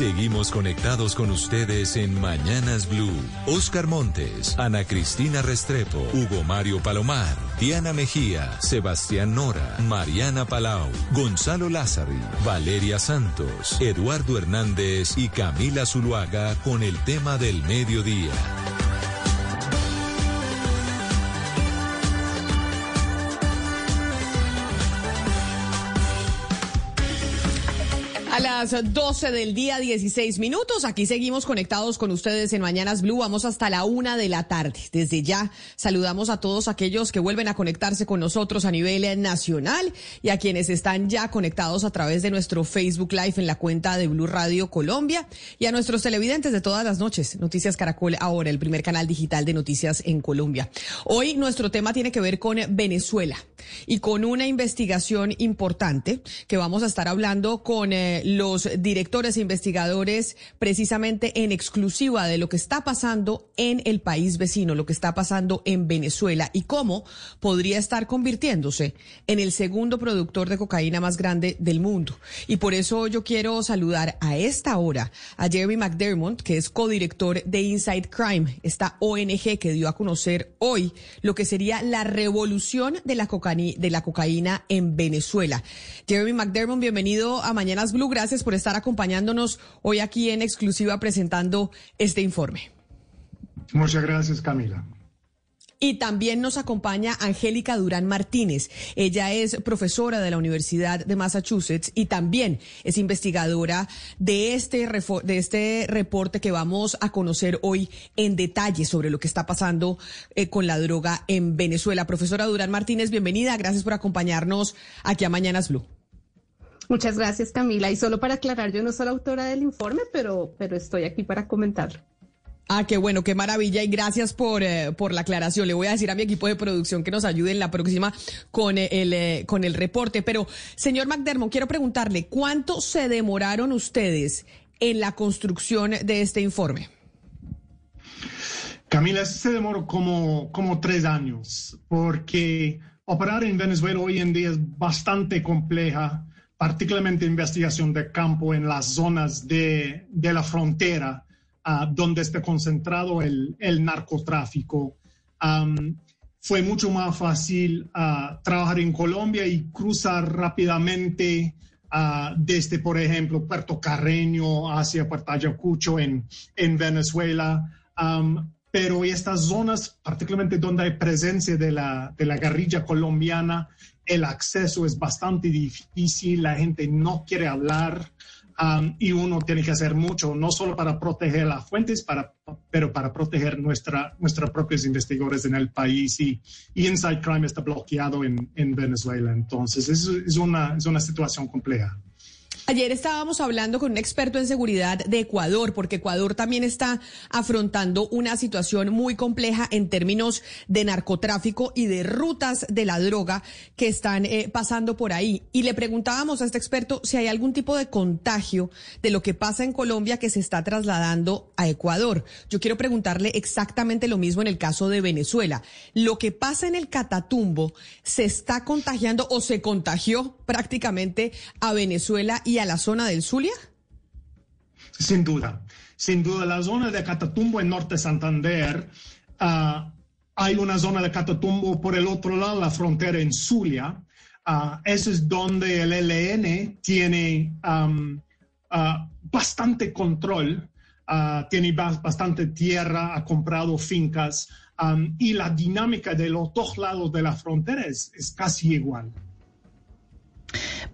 Seguimos conectados con ustedes en Mañanas Blue. Oscar Montes, Ana Cristina Restrepo, Hugo Mario Palomar, Diana Mejía, Sebastián Nora, Mariana Palau, Gonzalo Lázari, Valeria Santos, Eduardo Hernández y Camila Zuluaga con el tema del mediodía. Las 12 del día, 16 minutos. Aquí seguimos conectados con ustedes en Mañanas Blue. Vamos hasta la una de la tarde. Desde ya saludamos a todos aquellos que vuelven a conectarse con nosotros a nivel nacional y a quienes están ya conectados a través de nuestro Facebook Live en la cuenta de Blue Radio Colombia y a nuestros televidentes de todas las noches. Noticias Caracol ahora, el primer canal digital de noticias en Colombia. Hoy nuestro tema tiene que ver con Venezuela y con una investigación importante que vamos a estar hablando con eh, los directores e investigadores precisamente en exclusiva de lo que está pasando en el país vecino, lo que está pasando en Venezuela y cómo podría estar convirtiéndose en el segundo productor de cocaína más grande del mundo. Y por eso yo quiero saludar a esta hora a Jeremy McDermott, que es codirector de Inside Crime, esta ONG que dio a conocer hoy lo que sería la revolución de la, cocaína, de la cocaína en Venezuela. Jeremy McDermott, bienvenido a Mañanas Blue gracias por estar acompañándonos hoy aquí en exclusiva presentando este informe. Muchas gracias, Camila. Y también nos acompaña Angélica Durán Martínez. Ella es profesora de la Universidad de Massachusetts y también es investigadora de este, de este reporte que vamos a conocer hoy en detalle sobre lo que está pasando eh, con la droga en Venezuela. Profesora Durán Martínez, bienvenida. Gracias por acompañarnos aquí a Mañanas Blue. Muchas gracias, Camila. Y solo para aclarar, yo no soy la autora del informe, pero, pero estoy aquí para comentarlo. Ah, qué bueno, qué maravilla y gracias por, eh, por la aclaración. Le voy a decir a mi equipo de producción que nos ayude en la próxima con eh, el, eh, con el reporte. Pero, señor McDermott, quiero preguntarle, ¿cuánto se demoraron ustedes en la construcción de este informe? Camila, se demoró como, como tres años, porque operar en Venezuela hoy en día es bastante compleja particularmente investigación de campo en las zonas de, la frontera uh, donde está concentrado el, narcotráfico. Um, fue mucho más fácil uh, trabajar en Colombia y cruzar rápidamente uh, desde, por ejemplo, Puerto Carreño hacia Puerto Ayacucho en, en Venezuela. Pero estas zonas, particularmente donde hay presencia de la, de la guerrilla colombiana, el acceso es bastante difícil, la gente no quiere hablar um, y uno tiene que hacer mucho, no solo para proteger las fuentes, para, pero para proteger nuestra, nuestros propios investigadores en el país. Y, Inside Crime está bloqueado en, en Venezuela. Entonces, es, es, una, es una situación compleja. Ayer estábamos hablando con un experto en seguridad de Ecuador, porque Ecuador también está afrontando una situación muy compleja en términos de narcotráfico y de rutas de la droga que están eh, pasando por ahí. Y le preguntábamos a este experto si hay algún tipo de contagio de lo que pasa en Colombia que se está trasladando a Ecuador. Yo quiero preguntarle exactamente lo mismo en el caso de Venezuela. ¿Lo que pasa en el Catatumbo se está contagiando o se contagió prácticamente a Venezuela a la zona del Zulia? Sin duda, sin duda. La zona de Catatumbo en norte de Santander, ah, hay una zona de Catatumbo por el otro lado, la frontera en Zulia. Uh, eso es donde el ELN tiene ah, bastante control, tiene bastante tierra, ha comprado fincas y la dinámica de los dos lados de la frontera es casi igual.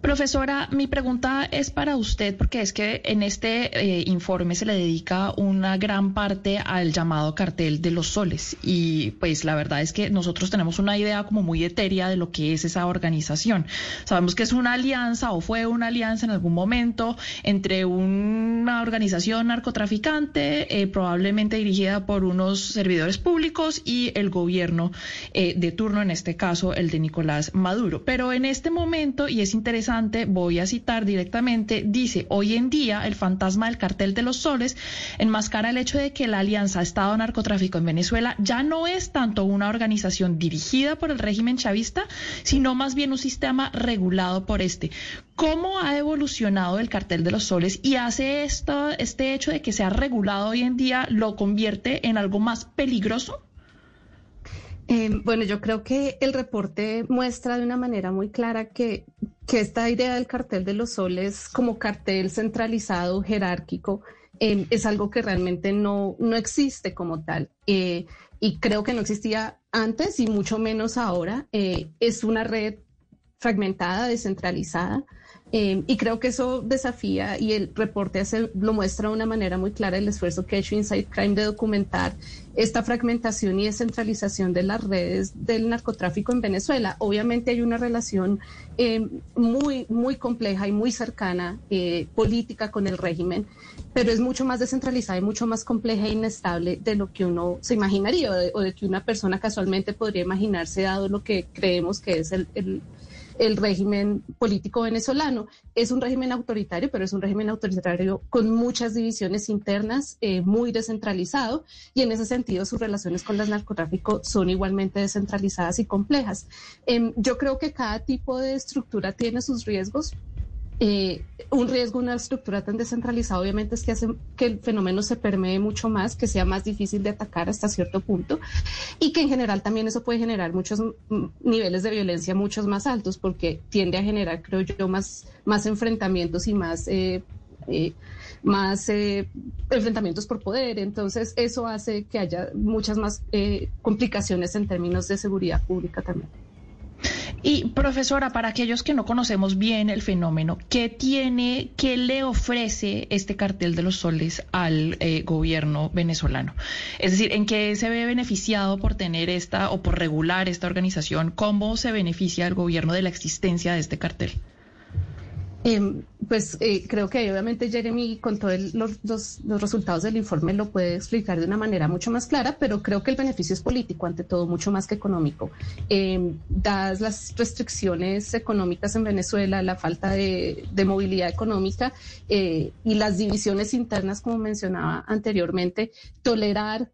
Profesora, mi pregunta es para usted porque es que en este eh, informe se le dedica una gran parte al llamado cartel de los soles y pues la verdad es que nosotros tenemos una idea como muy etérea de lo que es esa organización. Sabemos que es una alianza o fue una alianza en algún momento entre una organización narcotraficante, eh, probablemente dirigida por unos servidores públicos y el gobierno eh, de turno, en este caso el de Nicolás Maduro. Pero en este momento, y es interesante, interesante, voy a citar directamente, dice, hoy en día el fantasma del cartel de los soles enmascara el hecho de que la Alianza Estado-Narcotráfico en Venezuela ya no es tanto una organización dirigida por el régimen chavista, sino más bien un sistema regulado por este. ¿Cómo ha evolucionado el cartel de los soles y hace esto, este hecho de que sea regulado hoy en día lo convierte en algo más peligroso? Eh, bueno, yo creo que el reporte muestra de una manera muy clara que, esta idea del cartel de los soles como cartel centralizado, jerárquico, eh, es algo que realmente no, no existe como tal. Eh, y creo que no existía antes y mucho menos ahora. es una red fragmentada, descentralizada. Y creo que eso desafía y el reporte hace, lo muestra de una manera muy clara el esfuerzo que ha hecho Inside Crime de documentar esta fragmentación y descentralización de las redes del narcotráfico en Venezuela. Obviamente hay una relación eh, muy, muy compleja y muy cercana eh, política con el régimen, pero es mucho más descentralizada y mucho más compleja e inestable de lo que uno se imaginaría o de, que una persona casualmente podría imaginarse dado lo que creemos que es el el régimen político venezolano. Es un régimen autoritario, pero es un régimen autoritario con muchas divisiones internas, eh, muy descentralizado, y en ese sentido sus relaciones con el narcotráfico son igualmente descentralizadas y complejas. Em, yo creo que cada tipo de estructura tiene sus riesgos, eh, un riesgo, una estructura tan descentralizada, obviamente, es que hace que el fenómeno se permee mucho más, que sea más difícil de atacar hasta cierto punto y que en general también eso puede generar muchos niveles de violencia muchos más altos porque tiende a generar, creo yo, más, más enfrentamientos y más... Eh, eh, más enfrentamientos por poder. Entonces, eso hace que haya muchas más complicaciones en términos de seguridad pública también. Y profesora, para aquellos que no conocemos bien el fenómeno, ¿qué tiene, qué le ofrece este cartel de los soles al eh, gobierno venezolano? Es decir, ¿en qué se ve beneficiado por tener esta o por regular esta organización? ¿Cómo se beneficia el gobierno de la existencia de este cartel? Em, pues eh, creo que obviamente Jeremy con todos los, resultados del informe lo puede explicar de una manera mucho más clara, pero creo que el beneficio es político ante todo, mucho más que económico. Eh, dadas las restricciones económicas en Venezuela, la falta de, movilidad económica eh, y las divisiones internas, como mencionaba anteriormente, tolerar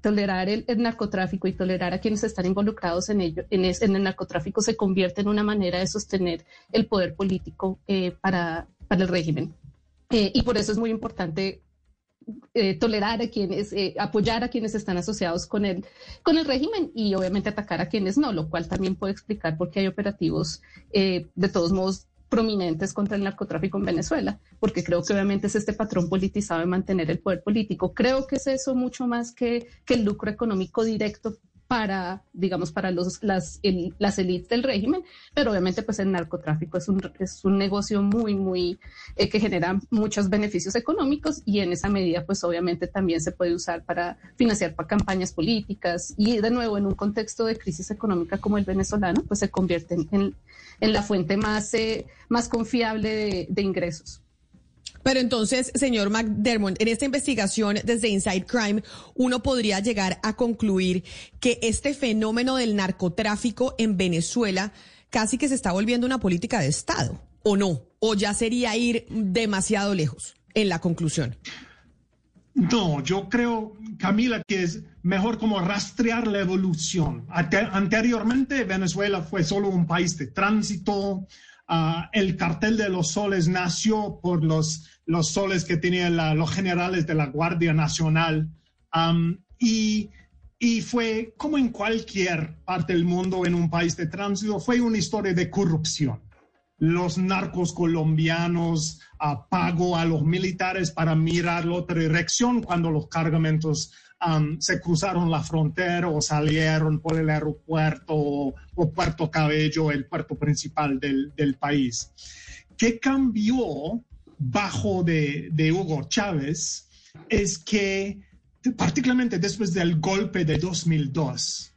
tolerar el, narcotráfico y tolerar a quienes están involucrados en ello, en, el narcotráfico, se convierte en una manera de sostener el poder político eh, para, para, el régimen. Eh, y por eso es muy importante eh, tolerar a quienes, apoyar a quienes están asociados con el, con el régimen y obviamente atacar a quienes no, lo cual también puede explicar por qué hay operativos de todos modos prominentes contra el narcotráfico en Venezuela, porque creo que obviamente es este patrón politizado de mantener el poder político. Creo que es eso mucho más que, que el lucro económico directo para, digamos, para los, las, las élites del régimen, pero obviamente pues el narcotráfico es un, es un negocio muy, muy, eh, que genera muchos beneficios económicos y en esa medida pues obviamente también se puede usar para financiar para campañas políticas y de nuevo en un contexto de crisis económica como el venezolano pues se convierte en, en la fuente más, eh, más confiable de ingresos. Pero entonces, señor McDermott, en esta investigación desde Inside Crime, uno podría llegar a concluir que este fenómeno del narcotráfico en Venezuela casi que se está volviendo una política de Estado, ¿o no? ¿O ya sería ir demasiado lejos en la conclusión? No, yo creo, Camila, que es mejor como rastrear la evolución. Anteriormente Venezuela fue solo un país de tránsito, Ah, el cartel de los soles nació por los, los soles que tenían los generales de la Guardia Nacional y, y, fue como en cualquier parte del mundo en un país de tránsito, fue una historia de corrupción. Los narcos colombianos uh, pagó a los militares para mirar la otra dirección cuando los cargamentos se cruzaron la frontera o salieron por el aeropuerto o, Puerto Cabello, el puerto principal del, del país. ¿Qué cambió bajo de, Hugo Chávez? Es que, particularmente después del golpe de 2002,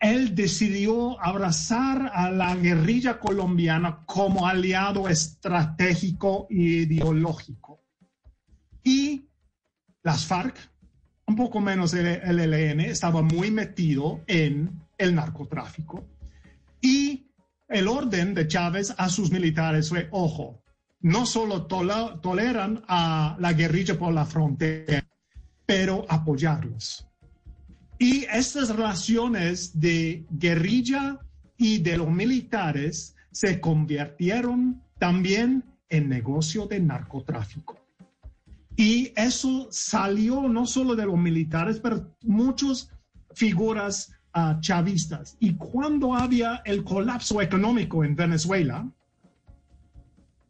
él decidió abrazar a la guerrilla colombiana como aliado estratégico e ideológico. Y las FARC un poco menos el, ELN, estaba muy metido en el narcotráfico y el orden de Chávez a sus militares fue, ojo, no solo toleran a la guerrilla por la frontera, pero apoyarlos. Y estas relaciones de guerrilla y de los militares se convirtieron también en negocio de narcotráfico. Y eso salió no solo de los militares, pero muchas figuras uh, chavistas. Y cuando había el colapso económico en Venezuela,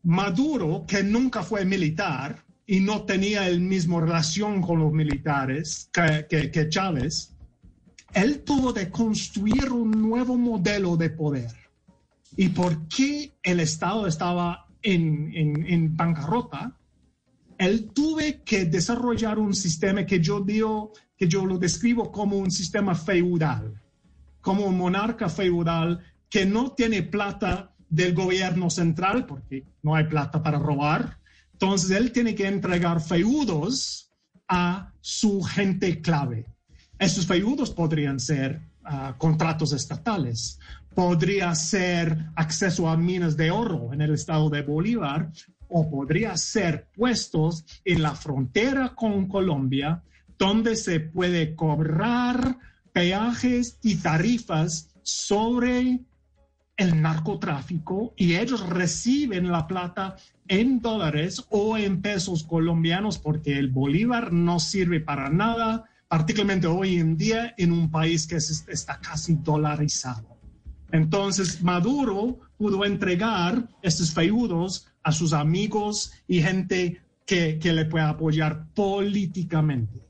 Maduro, que nunca fue militar y no tenía el mismo relación con los militares que, que Chávez, él tuvo de construir un nuevo modelo de poder. ¿Y por qué el Estado estaba en, en, en bancarrota? Él tuve que desarrollar un sistema que yo digo, que yo lo describo como un sistema feudal, como un monarca feudal que no tiene plata del gobierno central porque no hay plata para robar. Entonces él tiene que entregar feudos a su gente clave. Esos feudos podrían ser ah, contratos estatales, podría ser acceso a minas de oro en el estado de Bolívar o podría ser puestos en la frontera con Colombia, donde se puede cobrar peajes y tarifas sobre el narcotráfico y ellos reciben la plata en dólares o en pesos colombianos porque el bolívar no sirve para nada, particularmente hoy en día en un país que está casi dolarizado. Entonces Maduro pudo entregar estos feudos a sus amigos y gente que, le pueda apoyar políticamente.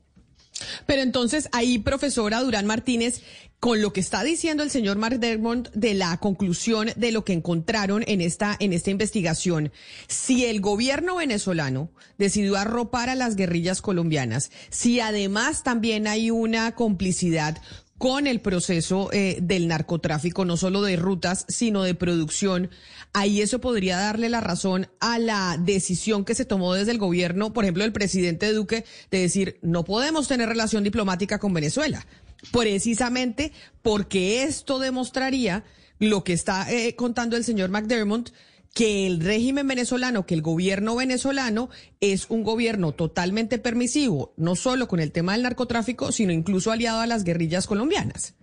Pero entonces ahí, profesora Durán Martínez, con lo que está diciendo el señor McDermott de la conclusión de lo que encontraron en esta, en esta investigación, si el gobierno venezolano decidió arropar a las guerrillas colombianas, si además también hay una complicidad con el proceso eh, del narcotráfico, no solo de rutas, sino de producción, ahí eso podría darle la razón a la decisión que se tomó desde el gobierno, por ejemplo, del presidente Duque, de decir, no podemos tener relación diplomática con Venezuela, precisamente porque esto demostraría lo que está eh, contando el señor McDermott, que el régimen venezolano, que el gobierno venezolano es un gobierno totalmente permisivo, no solo con el tema del narcotráfico, sino incluso aliado a las guerrillas colombianas.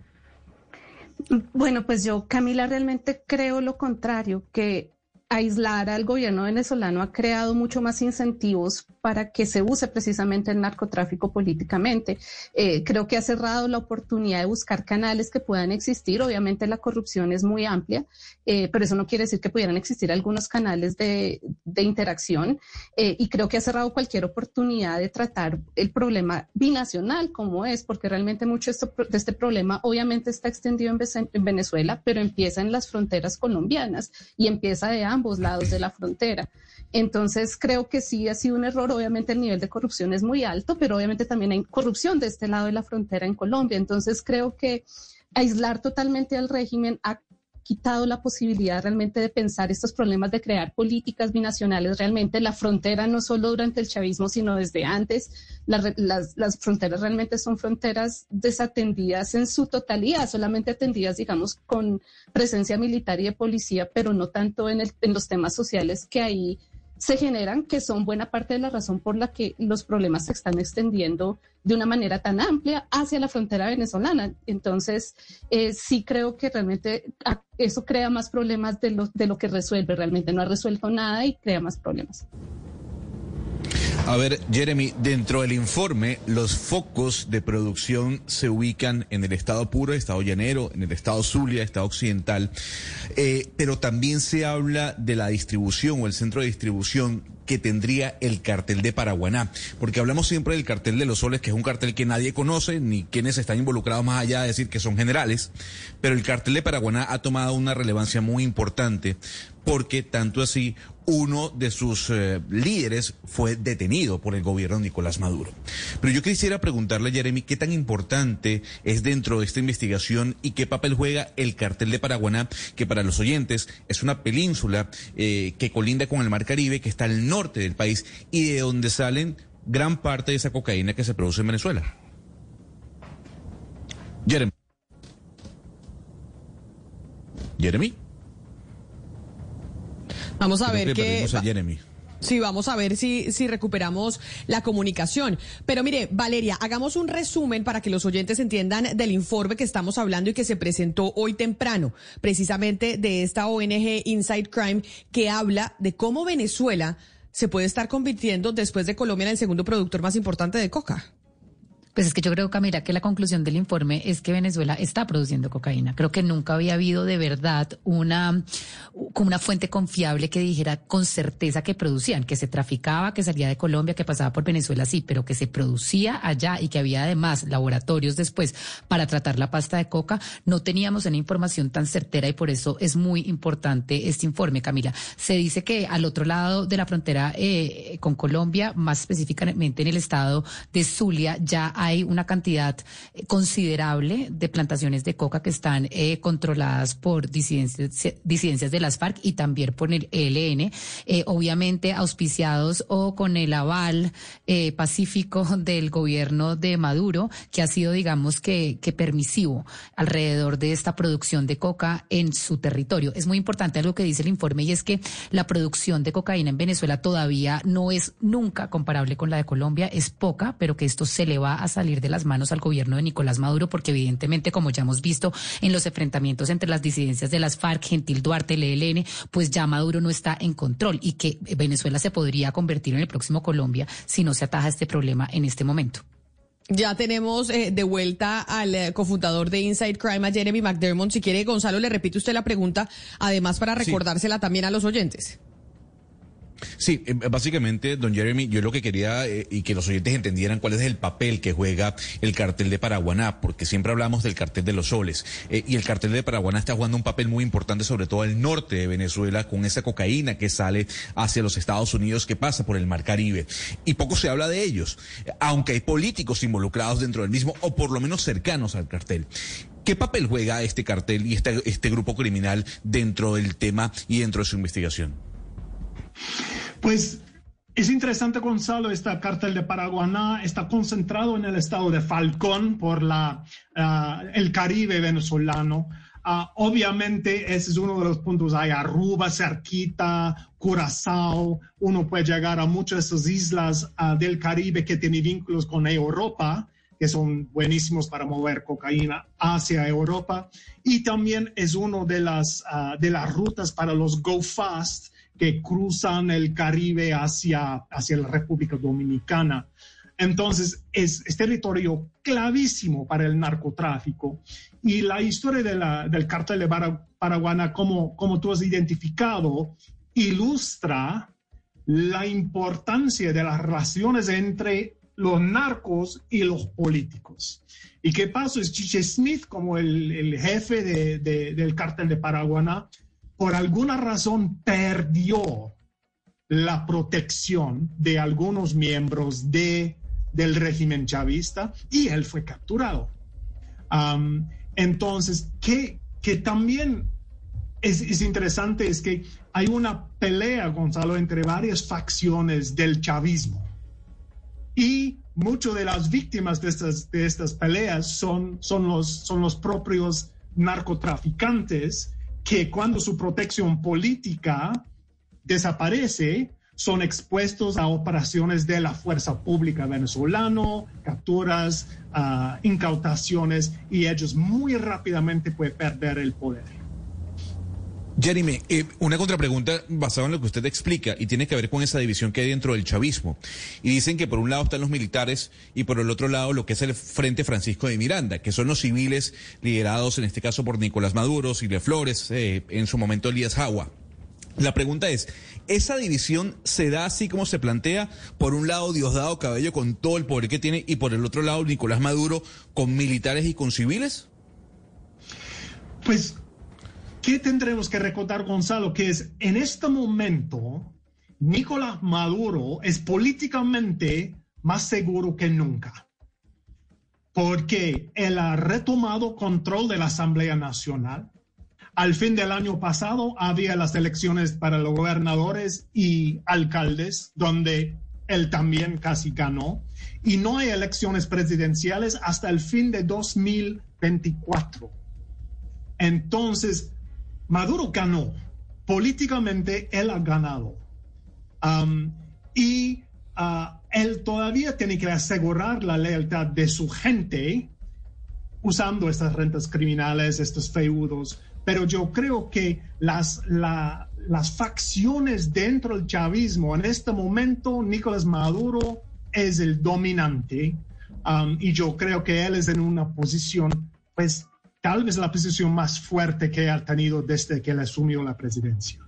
Bueno, pues yo, Camila, realmente creo lo contrario, que aislar al gobierno venezolano ha creado mucho más incentivos para que se use precisamente el narcotráfico políticamente. Eh, creo que ha cerrado la oportunidad de buscar canales que puedan existir. Obviamente la corrupción es muy amplia, eh, pero eso no quiere decir que pudieran existir algunos canales de, interacción. Eh, y creo que ha cerrado cualquier oportunidad de tratar el problema binacional como es, porque realmente mucho de este problema obviamente está extendido en, en Venezuela, pero empieza en las fronteras colombianas y empieza de ambos lados de la frontera. Entonces, creo que sí ha sido un error. Obviamente el nivel de corrupción es muy alto, pero obviamente también hay corrupción de este lado de la frontera en Colombia. Entonces, creo que aislar totalmente al régimen ha quitado la posibilidad realmente de pensar estos problemas de crear políticas binacionales. Realmente la frontera no solo durante el chavismo sino desde antes. Las, las, fronteras realmente son fronteras desatendidas en su totalidad solamente atendidas digamos con presencia militar y de policía pero no tanto en, el, en los temas sociales que ahí se generan, que son buena parte de la razón por la que los problemas se están extendiendo de una manera tan amplia hacia la frontera venezolana. Entonces, eh, sí creo que realmente eso crea más problemas de lo, de lo que resuelve. Realmente no ha resuelto nada y crea más problemas. A ver, Jeremy, dentro del informe, los focos de producción se ubican en el estado puro, estado llanero, en el estado Zulia, estado occidental, eh, pero también se habla de la distribución o el centro de distribución que tendría el cartel de Paraguaná, porque hablamos siempre del cartel de los soles, que es un cartel que nadie conoce, ni quienes están involucrados más allá de decir que son generales, pero el cartel de Paraguaná ha tomado una relevancia muy importante, porque tanto así uno de sus eh, líderes fue detenido por el gobierno de Nicolás Maduro. Pero yo quisiera preguntarle, Jeremy, qué tan importante es dentro de esta investigación y qué papel juega el cartel de Paraguaná, que para los oyentes es una península eh, que colinda con el Mar Caribe, que está al norte del país y de donde salen gran parte de esa cocaína que se produce en Venezuela. Jeremy. Jeremy. Vamos a ver qué... A Jeremy. Sí, vamos a ver si, si recuperamos la comunicación. Pero mire, Valeria, hagamos un resumen para que los oyentes entiendan del informe que estamos hablando y que se presentó hoy temprano, precisamente de esta ONG Inside Crime, que habla de cómo Venezuela se puede estar convirtiendo después de Colombia en el segundo productor más importante de coca. Pues es que yo creo, Camila, que la conclusión del informe es que Venezuela está produciendo cocaína. Creo que nunca había habido de verdad una, como una fuente confiable que dijera con certeza que producían, que se traficaba, que salía de Colombia, que pasaba por Venezuela, sí, pero que se producía allá y que había además laboratorios después para tratar la pasta de coca. No teníamos una información tan certera y por eso es muy importante este informe, Camila. Se dice que al otro lado de la frontera eh, con Colombia, más específicamente en el estado de Zulia, ya hay una cantidad eh, considerable de plantaciones de coca que están eh, controladas por disidencias, disidencias de las FARC y también por el ELN, eh, obviamente auspiciados o con el aval pacífico del gobierno de Maduro, que ha sido, digamos, que, que permisivo alrededor de esta producción de coca en su territorio. Es muy importante algo que dice el informe y es que la producción de cocaína en Venezuela todavía no es nunca comparable con la de Colombia, es poca, pero que esto se le va a salir de las manos al gobierno de Nicolás Maduro, porque evidentemente, como ya hemos visto en los enfrentamientos entre las disidencias de las FARC, Gentil Duarte, el ELN, pues ya Maduro no está en control y que Venezuela se podría convertir en el próximo Colombia si no se ataja este problema en este momento. Ya tenemos eh, de vuelta al eh, cofundador de Inside Crime, a Jeremy McDermott. Si quiere, Gonzalo, le repite usted la pregunta, además para recordársela también a los oyentes. Sí, eh, básicamente, don Jeremy, yo lo que quería eh, y que los oyentes entendieran cuál es el papel que juega el cartel de Paraguaná, porque siempre hablamos del cartel de los soles, eh, y el cartel de Paraguaná está jugando un papel muy importante, sobre todo el norte de Venezuela, con esa cocaína que sale hacia los Estados Unidos, que pasa por el Mar Caribe. Y poco se habla de ellos, aunque hay políticos involucrados dentro del mismo, o por lo menos cercanos al cartel. ¿Qué papel juega este cartel y este, este grupo criminal dentro del tema y dentro de su investigación? Pues es interesante, Gonzalo, esta cártel de Paraguaná está concentrado en el estado de Falcón por la, ah, el Caribe venezolano. Ah, obviamente, ese es uno de los puntos. Hay Aruba, cerquita, Curazao. Uno puede llegar a muchas de esas islas ah, del Caribe que tienen vínculos con Europa, que son buenísimos para mover cocaína hacia Europa. Y también es uno de las, de las rutas para los Go Fast que cruzan el Caribe hacia, hacia la República Dominicana. Entonces, es, territorio clavísimo para el narcotráfico. Y la historia de la, del cártel de Paraguana, como, como tú has identificado, ilustra la importancia de las relaciones entre los narcos y los políticos. ¿Y qué pasó? Es Chiche Smith, como el, el jefe de, del cártel de Paraguana, por alguna razón perdió la protección de algunos miembros de, del régimen chavista y él fue capturado. entonces, que, que también es, es, interesante es que hay una pelea, Gonzalo, entre varias facciones del chavismo. Y muchas de las víctimas de estas, de estas peleas son, son, los, son los propios narcotraficantes que cuando su protección política desaparece, son expuestos a operaciones de la fuerza pública venezolano, capturas, uh, incautaciones, y ellos muy rápidamente pueden perder el poder. Jeremy, eh, una contrapregunta basada en lo que usted explica y tiene que ver con esa división que hay dentro del chavismo. Y dicen que por un lado están los militares y por el otro lado lo que es el Frente Francisco de Miranda, que son los civiles liderados en este caso por Nicolás Maduro, Silvia Flores, eh, en su momento Elías Jagua. La pregunta es, ¿esa división se da así como se plantea? Por un lado Diosdado Cabello con todo el poder que tiene y por el otro lado Nicolás Maduro con militares y con civiles? Pues ¿Qué tendremos que recordar, Gonzalo? Que es en este momento, Nicolás Maduro es políticamente más seguro que nunca, porque él ha retomado control de la Asamblea Nacional. Al fin del año pasado había las elecciones para los gobernadores y alcaldes, donde él también casi ganó, y no hay elecciones presidenciales hasta el fin de 2024. Entonces, Maduro ganó políticamente él ha ganado. Um, y uh, él todavía tiene que asegurar la lealtad de su gente usando estas rentas criminales, estos feudos. Pero yo creo que las, las facciones dentro del chavismo, en este momento, Nicolás Maduro es el dominante um, y yo creo que él es en una posición, pues tal vez la posición más fuerte que ha tenido desde que él asumió la presidencia.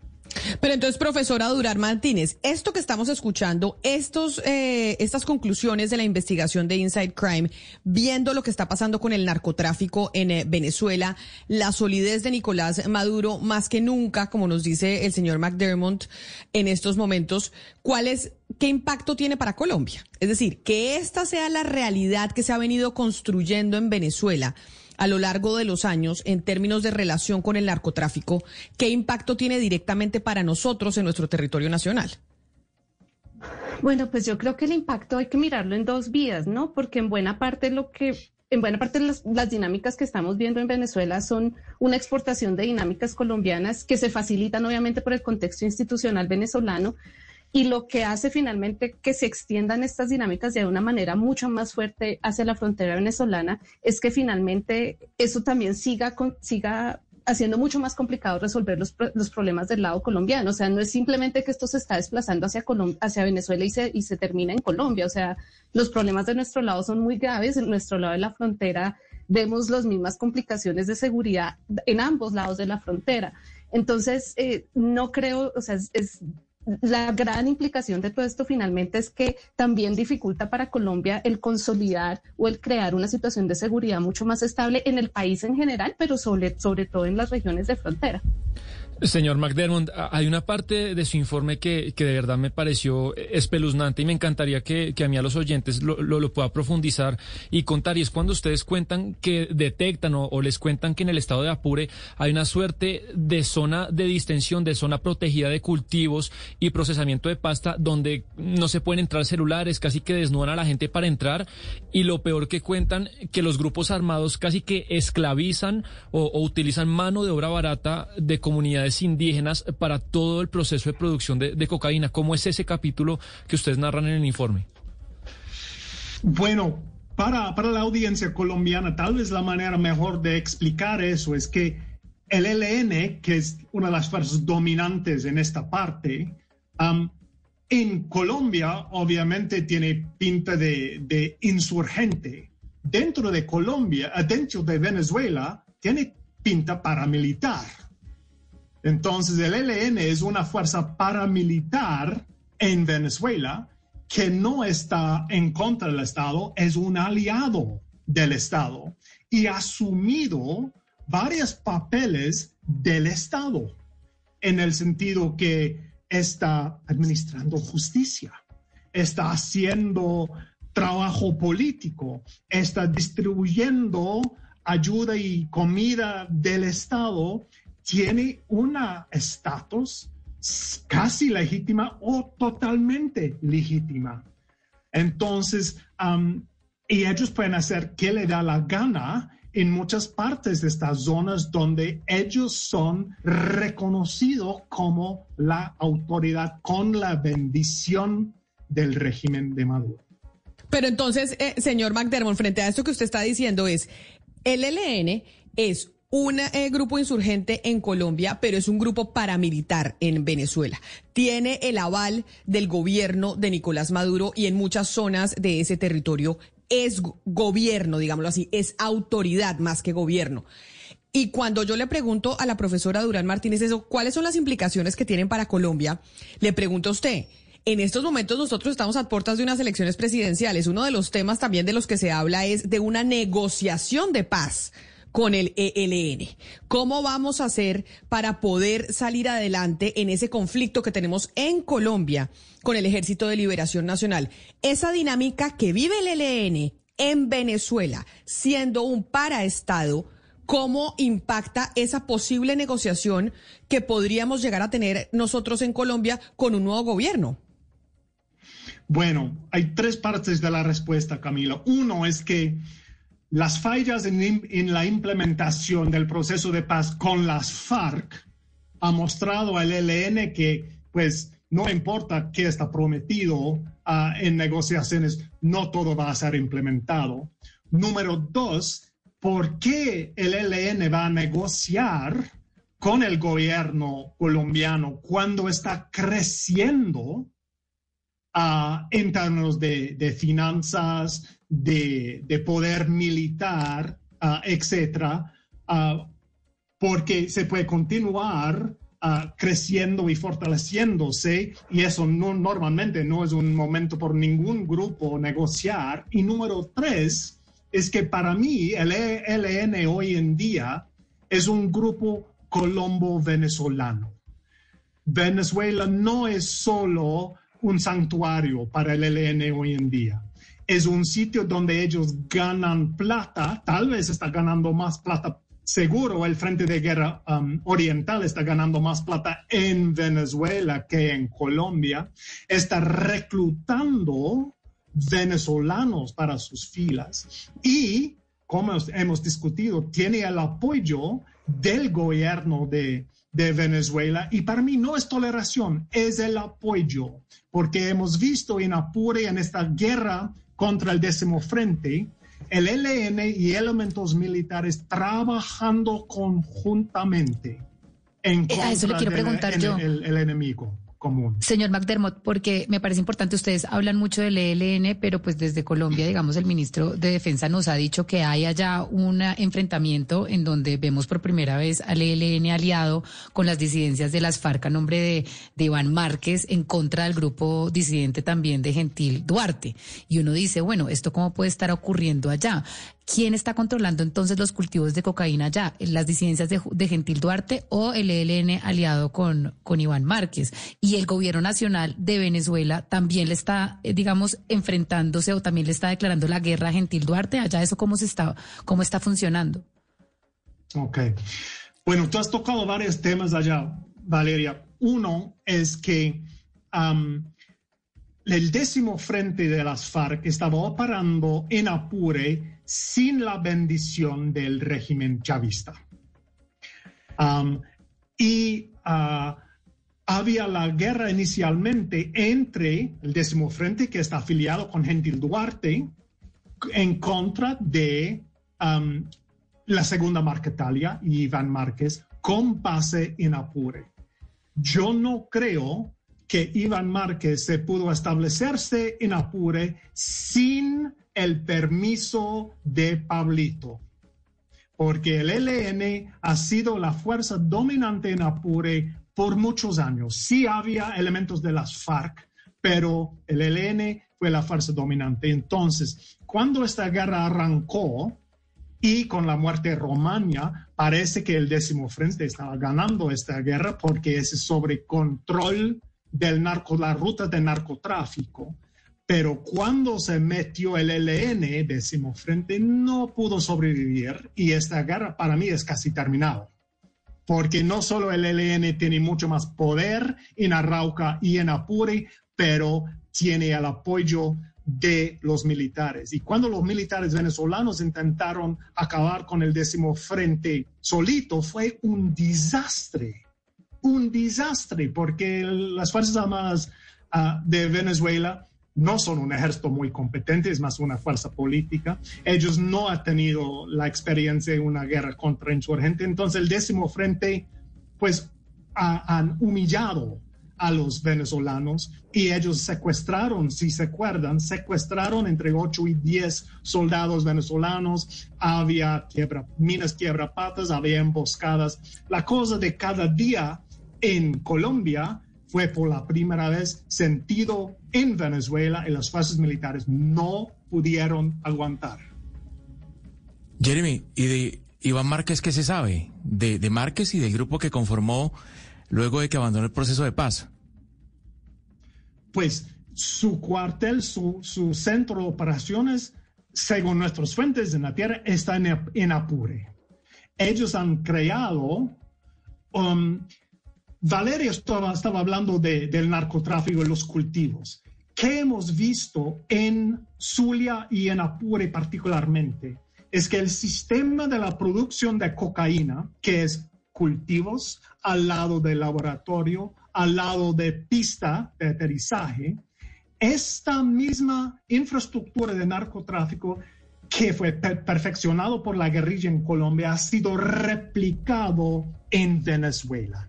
Pero entonces, profesora Durar Martínez, esto que estamos escuchando, estos, eh, estas conclusiones de la investigación de Inside Crime, viendo lo que está pasando con el narcotráfico en eh, Venezuela, la solidez de Nicolás Maduro, más que nunca, como nos dice el señor McDermott en estos momentos, ¿cuál es, qué impacto tiene para Colombia? Es decir, que esta sea la realidad que se ha venido construyendo en Venezuela a lo largo de los años en términos de relación con el narcotráfico, ¿qué impacto tiene directamente para nosotros en nuestro territorio nacional? Bueno, pues yo creo que el impacto hay que mirarlo en dos vías, ¿no? Porque en buena parte lo que en buena parte las, las, dinámicas que estamos viendo en Venezuela son una exportación de dinámicas colombianas que se facilitan obviamente por el contexto institucional venezolano, y lo que hace finalmente que se extiendan estas dinámicas de una manera mucho más fuerte hacia la frontera venezolana es que finalmente eso también siga, siga haciendo mucho más complicado resolver los, los, problemas del lado colombiano. O sea, no es simplemente que esto se está desplazando hacia, hacia Venezuela y se, y se termina en Colombia. O sea, los problemas de nuestro lado son muy graves. En nuestro lado de la frontera vemos las mismas complicaciones de seguridad en ambos lados de la frontera. Entonces, eh, no creo, o sea, es la gran implicación de todo esto finalmente es que también dificulta para Colombia el consolidar o el crear una situación de seguridad mucho más estable en el país en general, pero sobre, sobre todo en las regiones de frontera. Señor McDermott, hay una parte de su informe que, que de verdad me pareció espeluznante y me encantaría que, que a mí a los oyentes lo, lo, pueda profundizar y contar. Y es cuando ustedes cuentan que detectan o, les cuentan que en el estado de Apure hay una suerte de zona de distensión, de zona protegida de cultivos y procesamiento de pasta donde no se pueden entrar celulares, casi que desnudan a la gente para entrar. Y lo peor que cuentan, que los grupos armados casi que esclavizan o utilizan mano de obra barata de comunidades indígenas para todo el proceso de producción de, cocaína. ¿Cómo es ese capítulo que ustedes narran en el informe? Bueno, para, para la audiencia colombiana, tal vez la manera mejor de explicar eso es que el ELN, que es una de las fuerzas dominantes en esta parte, en Colombia obviamente tiene pinta de, de, insurgente. Dentro de Colombia, dentro de Venezuela, tiene pinta paramilitar. Entonces, el ELN es una fuerza paramilitar en Venezuela que no está en contra del Estado, es un aliado del Estado y ha asumido varios papeles del Estado en el sentido que está administrando justicia, está haciendo trabajo político, está distribuyendo ayuda y comida del Estado tiene una estatus casi legítima o totalmente legítima. Entonces, y ellos pueden hacer que le da la gana en muchas partes de estas zonas donde ellos son reconocidos como la autoridad con la bendición del régimen de Maduro. Pero entonces, eh, señor McDermott, frente a esto que usted está diciendo es, el ELN es un eh, grupo insurgente en Colombia, pero es un grupo paramilitar en Venezuela. Tiene el aval del gobierno de Nicolás Maduro y en muchas zonas de ese territorio es gobierno, digámoslo así, es autoridad más que gobierno. Y cuando yo le pregunto a la profesora Durán Martínez eso, ¿cuáles son las implicaciones que tienen para Colombia? Le pregunto a usted, en estos momentos nosotros estamos a puertas de unas elecciones presidenciales. Uno de los temas también de los que se habla es de una negociación de paz con el ELN. ¿Cómo vamos a hacer para poder salir adelante en ese conflicto que tenemos en Colombia con el Ejército de Liberación Nacional? Esa dinámica que vive el ELN en Venezuela, siendo un paraestado, ¿cómo impacta esa posible negociación que podríamos llegar a tener nosotros en Colombia con un nuevo gobierno? Bueno, hay tres partes de la respuesta, Camilo. Uno es que las fallas en, la implementación del proceso de paz con las FARC ha mostrado al ELN que, pues, no importa qué está prometido ah, en negociaciones, no todo va a ser implementado. Número dos, ¿por qué el ELN va a negociar con el gobierno colombiano cuando está creciendo uh, en términos de, finanzas, de, poder militar, etcétera? Porque se puede continuar creciendo y fortaleciéndose y eso no, normalmente no es un momento por ningún grupo negociar. Y número tres es que para mí el ELN hoy en día es un grupo colombo-venezolano. Venezuela no es solo un santuario para el ELN hoy en día. Es un sitio donde ellos ganan plata, tal vez está ganando más plata seguro el Frente de Guerra um, Oriental está ganando más plata en Venezuela que en Colombia, está reclutando venezolanos para sus filas y, como hemos discutido, tiene el apoyo del gobierno de, de Venezuela y para mí no es toleración, es el apoyo, porque hemos visto en Apure, en esta guerra contra el décimo frente, el LN y elementos militares trabajando conjuntamente en contra eso le quiero preguntar yo. el enemigo común. Señor McDermott, porque me parece importante, ustedes hablan mucho del ELN, pero pues desde Colombia, digamos, el ministro de Defensa nos ha dicho que hay allá un enfrentamiento en donde vemos por primera vez al ELN aliado con las disidencias de las FARC a nombre de, de Iván Márquez en contra del grupo disidente también de Gentil Duarte. Y uno dice, bueno, ¿esto cómo puede estar ocurriendo allá? ¿Quién está controlando entonces los cultivos de cocaína ya? ¿Las disidencias de, Gentil Duarte o el ELN aliado con, con Iván Márquez? Y el gobierno nacional de Venezuela también le está, eh, digamos, enfrentándose o también le está declarando la guerra a Gentil Duarte. Allá eso cómo se está, cómo está funcionando. Ok. Bueno, tú has tocado varios temas allá, Valeria. Uno es que el décimo frente de las FARC estaba operando en Apure sin la bendición del régimen chavista. Y uh, había la guerra inicialmente entre el décimo frente, que está afiliado con Gentil Duarte, en contra de la segunda Marquetalia y Iván Márquez, con base en Apure. Yo no creo que Iván Márquez se pudo establecerse en Apure sin el permiso de Pablito, porque el ELN ha sido la fuerza dominante en Apure por muchos años. Sí había elementos de las FARC, pero el ELN fue la fuerza dominante. Entonces, cuando esta guerra arrancó y con la muerte de Romania, parece que el décimo frente estaba ganando esta guerra porque es sobre control del narco, la ruta de narcotráfico pero cuando se metió el LN, décimo frente, no pudo sobrevivir y esta guerra para mí es casi terminada. Porque no solo el LN tiene mucho más poder en Arauca y en Apure, pero tiene el apoyo de los militares. Y cuando los militares venezolanos intentaron acabar con el décimo frente solito, fue un desastre, un desastre, porque las Fuerzas Armadas uh, de Venezuela no son un ejército muy competente, es más una fuerza política. Ellos no han tenido la experiencia de una guerra contra insurgente. Entonces el décimo frente, pues, han humillado a los venezolanos y ellos secuestraron, si se acuerdan, secuestraron entre 8 y 10 soldados venezolanos, había minas patas, había emboscadas. La cosa de cada día en Colombia fue por la primera vez sentido en Venezuela y las fuerzas militares no pudieron aguantar. Jeremy, ¿y de Iván Márquez qué se sabe? De, de Márquez y del grupo que conformó luego de que abandonó el proceso de paz. Pues su cuartel, su, su centro de operaciones, según nuestras fuentes en la tierra, está en, en Apure. Ellos han creado um, Valeria estaba, hablando del narcotráfico y los cultivos. ¿Qué hemos visto en Zulia y en Apure particularmente? Es que el sistema de la producción de cocaína, que es cultivos, al lado del laboratorio, al lado de pista de aterrizaje, esta misma infraestructura de narcotráfico que fue perfeccionado por la guerrilla en Colombia ha sido replicado en Venezuela.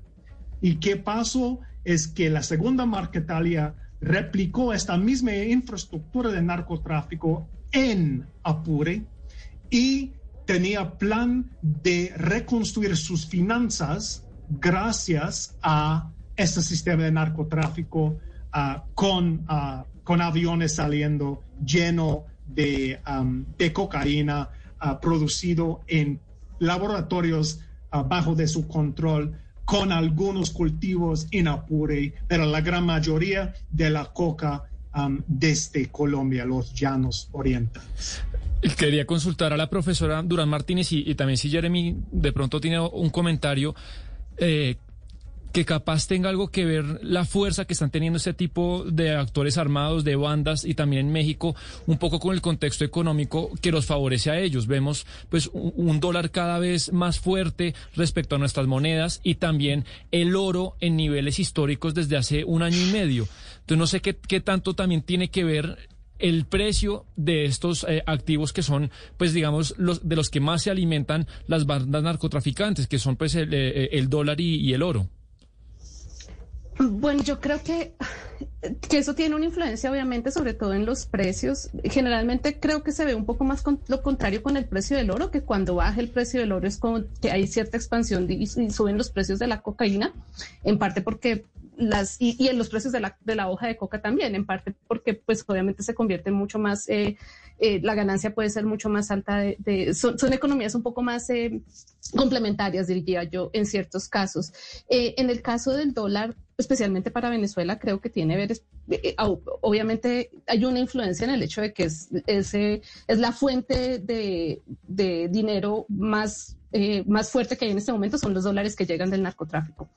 ¿Y qué pasó? Es que la segunda Marquetalia replicó esta misma infraestructura de narcotráfico en Apure y tenía plan de reconstruir sus finanzas gracias a este sistema de narcotráfico uh, con, uh, con aviones saliendo lleno de, cocaína uh, producido en laboratorios bajo de su control con algunos cultivos en Apure, pero la gran mayoría de la coca um, desde Colombia, los llanos orientales. Quería consultar a la profesora Durán Martínez y, también si Jeremy de pronto tiene un comentario. Eh, que capaz tenga algo que ver la fuerza que están teniendo este tipo de actores armados, de bandas y también en México, un poco con el contexto económico que los favorece a ellos. Vemos pues un, dólar cada vez más fuerte respecto a nuestras monedas y también el oro en niveles históricos desde hace un año y medio. Entonces no sé qué, tanto también tiene que ver el precio de estos eh, activos que son, pues digamos, los de los que más se alimentan las bandas narcotraficantes, que son pues el, eh, el dólar y el oro. Bueno, yo creo que, que eso tiene una influencia, obviamente, sobre todo en los precios. Generalmente creo que se ve un poco más con, lo contrario con el precio del oro, que cuando baja el precio del oro es como que hay cierta expansión y, suben los precios de la cocaína, en parte porque las, y, en los precios de la, de la hoja de coca también, en parte porque pues obviamente se convierte mucho más, eh, eh, la ganancia puede ser mucho más alta, son, economías un poco más eh, complementarias, diría yo, en ciertos casos. en el caso del dólar, especialmente para Venezuela, creo que tiene ver, eh, obviamente hay una influencia en el hecho de que es, es, la fuente de, dinero más eh, más fuerte que hay en este momento son los dólares que llegan del narcotráfico.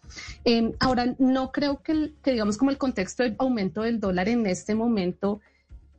Ahora, no creo que, digamos, como el contexto del aumento del dólar en este momento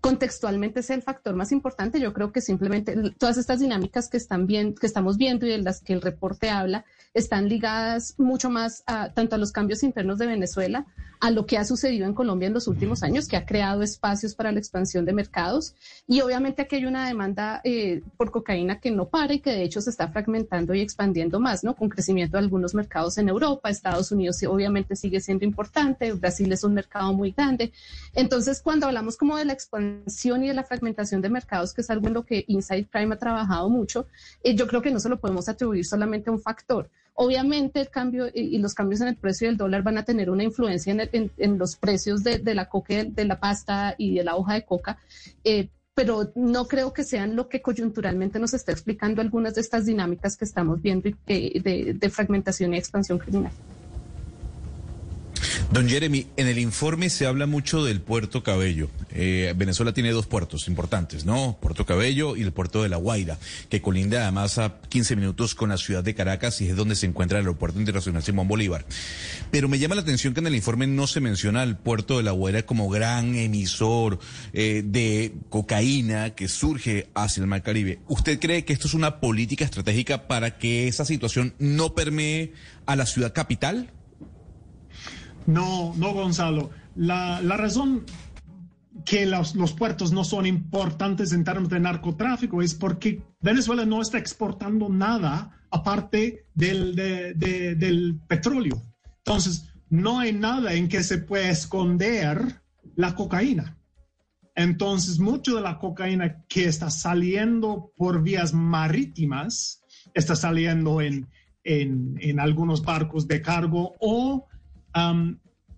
contextualmente es el factor más importante. Yo creo que simplemente todas estas dinámicas que, están bien, que estamos viendo y de las que el reporte habla están ligadas mucho más a, tanto a los cambios internos de Venezuela, a lo que ha sucedido en Colombia en los últimos años, que ha creado espacios para la expansión de mercados. Y obviamente aquí hay una demanda eh, por cocaína que no para y que de hecho se está fragmentando y expandiendo más, ¿no? Con crecimiento de algunos mercados en Europa, Estados Unidos obviamente sigue siendo importante, Brasil es un mercado muy grande. Entonces, cuando hablamos como de la expansión y de la fragmentación de mercados, que es algo en lo que Inside Prime ha trabajado mucho, eh, yo creo que no se lo podemos atribuir solamente a un factor. Obviamente el cambio y, los cambios en el precio del dólar van a tener una influencia en, los precios de, la coca, de la pasta y de la hoja de coca, eh, pero no creo que sean lo que coyunturalmente nos está explicando algunas de estas dinámicas que estamos viendo de, de fragmentación y expansión criminal. Don Jeremy, en el informe se habla mucho del puerto Cabello. Eh, Venezuela tiene dos puertos importantes, ¿no? Puerto Cabello y el puerto de La Guaira, que colinda además a 15 minutos con la ciudad de Caracas y es donde se encuentra el aeropuerto internacional Simón Bolívar. Pero me llama la atención que en el informe no se menciona al puerto de La Guaira como gran emisor eh, de cocaína que surge hacia el Mar Caribe. ¿Usted cree que esto es una política estratégica para que esa situación no permee a la ciudad capital? No, no, Gonzalo. La, razón que los, puertos no son importantes en términos de narcotráfico es porque Venezuela no está exportando nada aparte del, del petróleo. Entonces, no hay nada en que se pueda esconder la cocaína. Entonces, mucho de la cocaína que está saliendo por vías marítimas está saliendo en, en, en algunos barcos de cargo o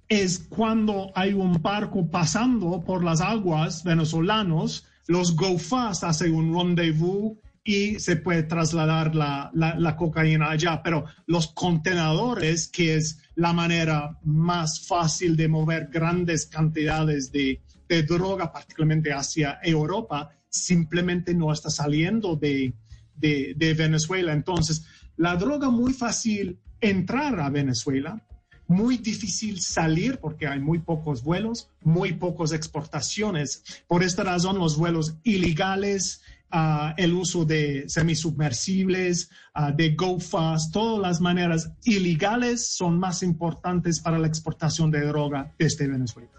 es cuando hay un barco pasando por las aguas venezolanos, los go fast hacen un rendezvous y se puede trasladar la, la, cocaína allá. Pero los contenedores, que es la manera más fácil de mover grandes cantidades de, de droga, particularmente hacia Europa, simplemente no está saliendo de, de, de Venezuela. Entonces, la droga muy fácil entrar a Venezuela, muy difícil salir porque hay muy pocos vuelos, muy pocas exportaciones. Por esta razón, los vuelos ilegales ah, el uso de semisubmersibles, uh, de GoFast, todas las maneras ilegales son más importantes para la exportación de droga desde Venezuela.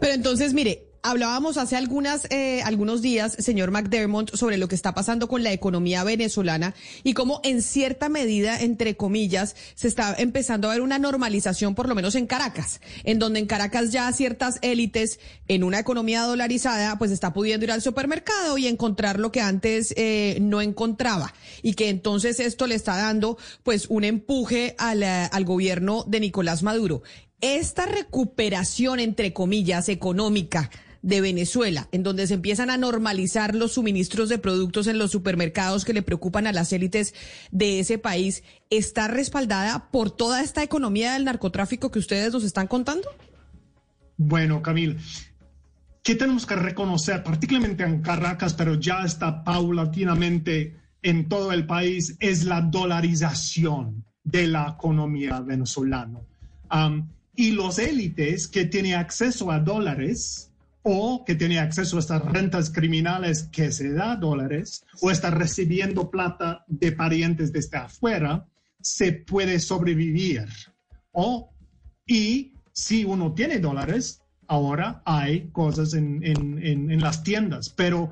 Pero entonces, mire, Hablábamos hace algunas, eh, algunos días, señor McDermott, sobre lo que está pasando con la economía venezolana y cómo en cierta medida, entre comillas, se está empezando a ver una normalización, por lo menos en Caracas, en donde en Caracas ya ciertas élites en una economía dolarizada, pues está pudiendo ir al supermercado y encontrar lo que antes eh, no encontraba y que entonces esto le está dando pues un empuje al, eh, al gobierno de Nicolás Maduro. Esta recuperación, entre comillas, económica, de Venezuela, en donde se empiezan a normalizar los suministros de productos en los supermercados que le preocupan a las élites de ese país, ¿está respaldada por toda esta economía del narcotráfico que ustedes nos están contando? Bueno, Camil, ¿qué tenemos que reconocer, particularmente en Caracas, pero ya está paulatinamente en todo el país, es la dolarización de la economía venezolana. y los élites que tienen acceso a dólares, o que tiene acceso a estas rentas criminales que se da dólares o está recibiendo plata de parientes desde afuera, se puede sobrevivir. O, y si uno tiene dólares, ahora hay cosas en, en las tiendas, pero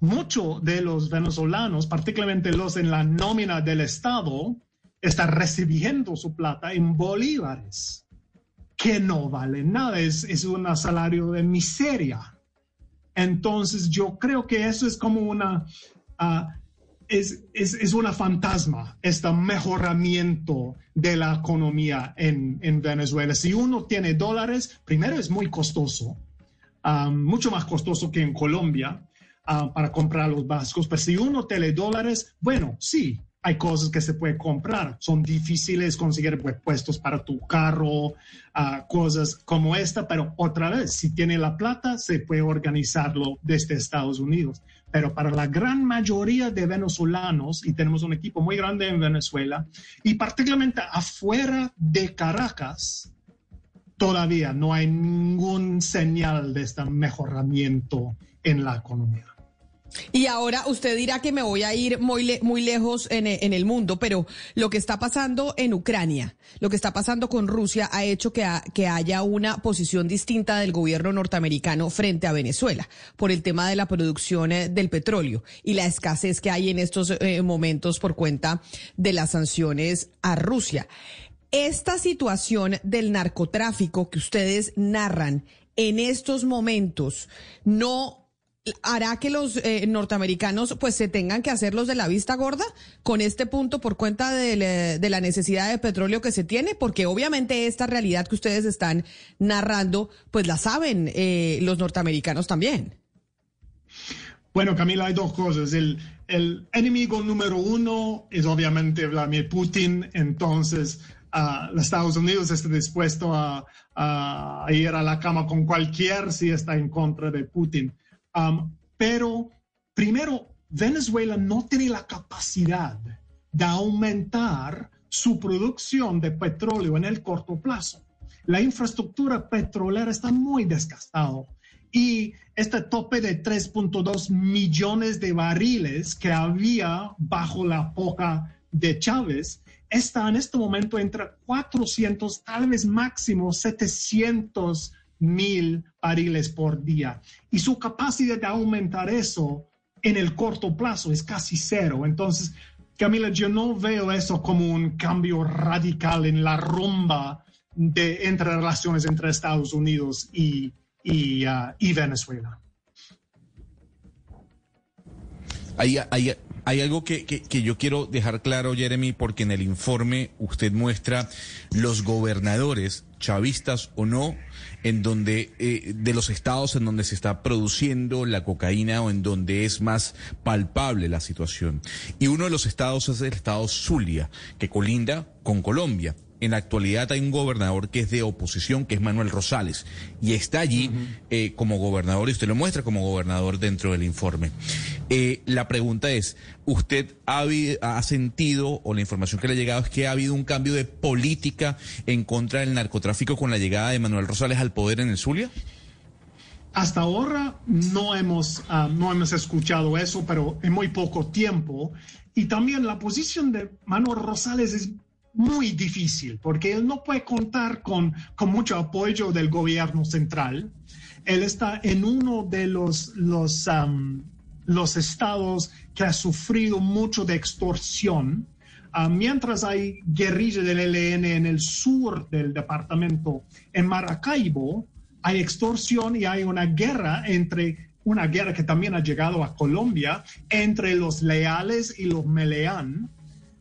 muchos de los venezolanos, particularmente los en la nómina del Estado, están recibiendo su plata en bolívares que no vale nada, es, es un salario de miseria. Entonces yo creo que eso es como una, ah, es, es, es, una fantasma, este mejoramiento de la economía en, en Venezuela. Si uno tiene dólares, primero es muy costoso, ah, mucho más costoso que en Colombia ah, para comprar los básicos, pero si uno tiene dólares, bueno, sí, hay cosas que se puede comprar. Son difíciles conseguir puestos para tu carro, ah, cosas como esta, pero otra vez, si tiene la plata, se puede organizarlo desde Estados Unidos. Pero para la gran mayoría de venezolanos, y tenemos un equipo muy grande en Venezuela, y particularmente afuera de Caracas, todavía no hay ningún señal de este mejoramiento en la economía. Y ahora usted dirá que me voy a ir muy, muy lejos en, en, el mundo, pero lo que está pasando en Ucrania, lo que está pasando con Rusia ha hecho que, que haya una posición distinta del gobierno norteamericano frente a Venezuela por el tema de la producción eh, del petróleo y la escasez que hay en estos eh, momentos por cuenta de las sanciones a Rusia. Esta situación del narcotráfico que ustedes narran en estos momentos no hará que los eh, norteamericanos pues se tengan que hacer los de la vista gorda con este punto por cuenta de, la necesidad de petróleo que se tiene, porque obviamente esta realidad que ustedes están narrando pues la saben eh, los norteamericanos también. Bueno, Camila, hay dos cosas. El, el enemigo número uno es obviamente Vladimir Putin, entonces uh, los Estados Unidos está dispuesto a ir a la cama con cualquier si está en contra de Putin. Um, pero primero, Venezuela no tiene la capacidad de aumentar su producción de petróleo en el corto plazo. La infraestructura petrolera está muy desgastada y este tope de 3.2 millones de barriles que había bajo la poca de Chávez está en este momento entre 400, tal vez máximo 700 mil barriles por día. Y su capacidad de aumentar eso en el corto plazo es casi cero. Entonces, Camila, yo no veo eso como un cambio radical en la rumba de, entre relaciones entre Estados Unidos y, y, uh, Venezuela. Hay, hay, hay algo que, que, que, yo quiero dejar claro, Jeremy, porque en el informe usted muestra los gobernadores, chavistas o no, en donde eh, de los estados en donde se está produciendo la cocaína o en donde es más palpable la situación. Y uno de los estados es el estado Zulia, que colinda con Colombia. En la actualidad hay un gobernador que es de oposición, que es Manuel Rosales, y está allí eh, como gobernador, y usted lo muestra como gobernador dentro del informe. Eh, la pregunta es, ¿usted ha, ha, sentido, o la información que le ha llegado es que ha habido un cambio de política en contra del narcotráfico con la llegada de Manuel Rosales al poder en el Zulia? hasta ahora no hemos, ah, no hemos escuchado eso, pero en muy poco tiempo. Y también la posición de Manuel Rosales es muy difícil porque él no puede contar con, con mucho apoyo del gobierno central. Él está en uno de los, los, los estados que ha sufrido mucho de extorsión. Ah, mientras hay guerrilla del ELN en el sur del departamento, en Maracaibo, hay extorsión y hay una guerra entre una guerra que también ha llegado a Colombia entre los leales y los meleán.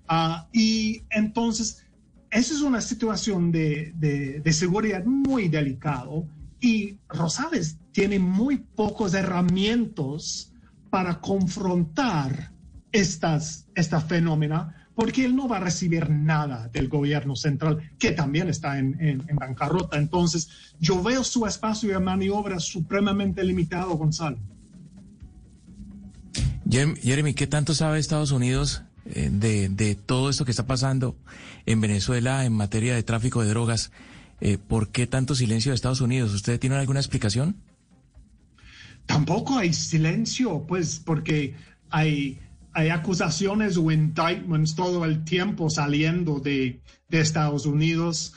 Ah, y entonces, esa es una situación de, de, seguridad muy delicado y Rosales tiene muy pocos herramientas para confrontar estas, esta fenómena porque él no va a recibir nada del gobierno central, que también está en, en, bancarrota. Entonces, yo veo su espacio de maniobra supremamente limitado, Gonzalo. Jeremy, ¿qué tanto sabe Estados Unidos de, de, todo esto que está pasando en Venezuela en materia de tráfico de drogas? Eh, ¿Por qué tanto silencio de Estados Unidos? ¿Usted tiene alguna explicación? Tampoco hay silencio, pues, porque hay hay acusaciones o indictments todo el tiempo saliendo de, Estados Unidos.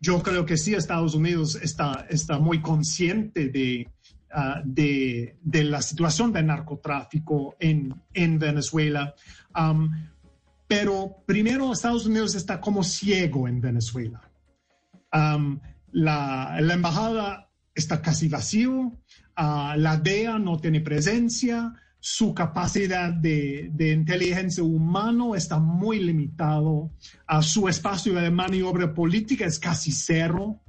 Yo creo que sí, Estados Unidos está, está muy consciente uh, de, de, la situación del narcotráfico en, en Venezuela. Um, pero primero, Estados Unidos está como ciego en Venezuela. Um, la, embajada está casi vacío, uh, la DEA no tiene presencia, su capacidad de, inteligencia humano está muy limitado, a su espacio de maniobra política es casi cero.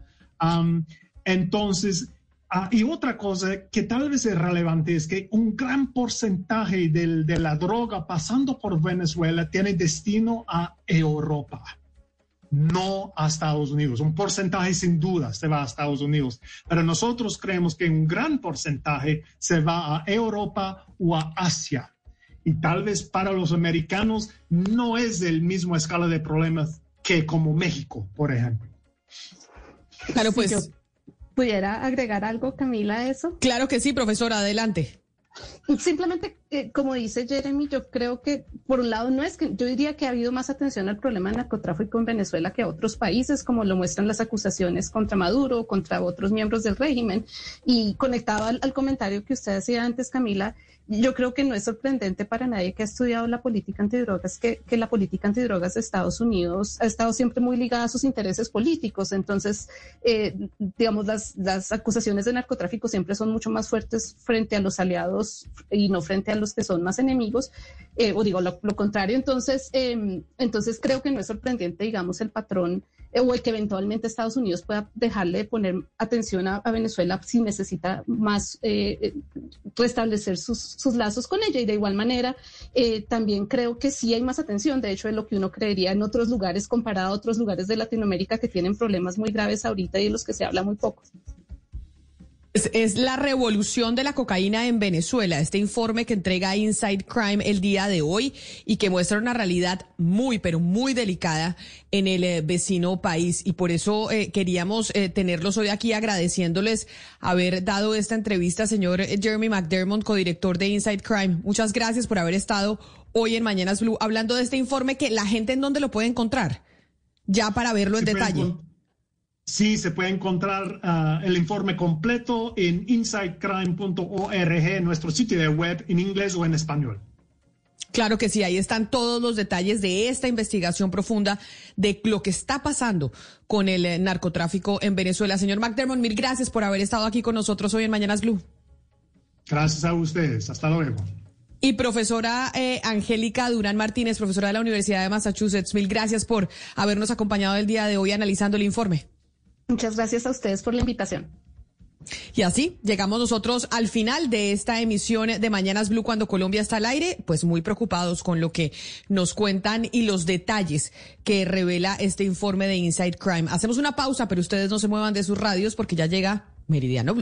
entonces, ah, y otra cosa que tal vez es relevante es que un gran porcentaje de la droga pasando por Venezuela tiene destino a Europa no a Estados Unidos. Un porcentaje sin duda se va a Estados Unidos, pero nosotros creemos que un gran porcentaje se va a Europa o a Asia. Y tal vez para los americanos no es el mismo escala de problemas que como México, por ejemplo. Claro, pues. ¿Pudiera agregar algo, Camila, a eso? Claro que sí, profesora, adelante. Simplemente, eh, como dice Jeremy, yo creo que por un lado no es que yo diría que ha habido más atención al problema del narcotráfico en Venezuela que a otros países, como lo muestran las acusaciones contra Maduro, contra otros miembros del régimen. Y conectado al comentario que usted hacía antes, Camila, yo creo que no es sorprendente para nadie que ha estudiado la política antidrogas que, que la política antidrogas de Estados Unidos ha estado siempre muy ligada a sus intereses políticos. Entonces, eh, digamos, las, las acusaciones de narcotráfico siempre son mucho más fuertes frente a los aliados y no frente a los que son más enemigos, eh, o digo lo, contrario. Entonces, em, entonces creo que no es sorprendente, digamos, el patrón eh, o el que eventualmente Estados Unidos pueda dejarle de poner atención a, Venezuela si necesita más eh, eh, restablecer sus, sus, lazos con ella. Y de igual manera, también creo que sí hay más atención, de hecho, de lo que uno creería en otros lugares comparado a otros lugares de Latinoamérica que tienen problemas muy graves ahorita y de los que se habla muy poco. Es, la revolución de la cocaína en Venezuela, este informe que entrega Inside Crime el día de hoy y que muestra una realidad muy, pero muy delicada en el eh, vecino país. Y por eso eh, queríamos eh, tenerlos hoy aquí agradeciéndoles haber dado esta entrevista, señor Jeremy McDermott, codirector de Inside Crime. Muchas gracias por haber estado hoy en Mañanas Blue hablando de este informe que la gente en dónde lo puede encontrar, ya para verlo en detalle. Sí, se puede encontrar ah, el informe completo en insidecrime.org, nuestro sitio de web en inglés o en español. Claro que sí, ahí están todos los detalles de esta investigación profunda de lo que está pasando con el eh, narcotráfico en Venezuela. Señor McDermott, mil gracias por haber estado aquí con nosotros hoy en Mañanas Blue. Gracias a ustedes. Hasta luego. Y profesora eh, Angélica Durán Martínez, profesora de la Universidad de Massachusetts, mil gracias por habernos acompañado el día de hoy analizando el informe. Muchas gracias a ustedes por la invitación. Y así llegamos nosotros al final de esta emisión de Mañanas Blue cuando Colombia está al aire, pues muy preocupados con lo que nos cuentan y los detalles que revela este informe de Inside Crime. Hacemos una pausa, pero ustedes no se muevan de sus radios porque ya llega Meridiano Blue.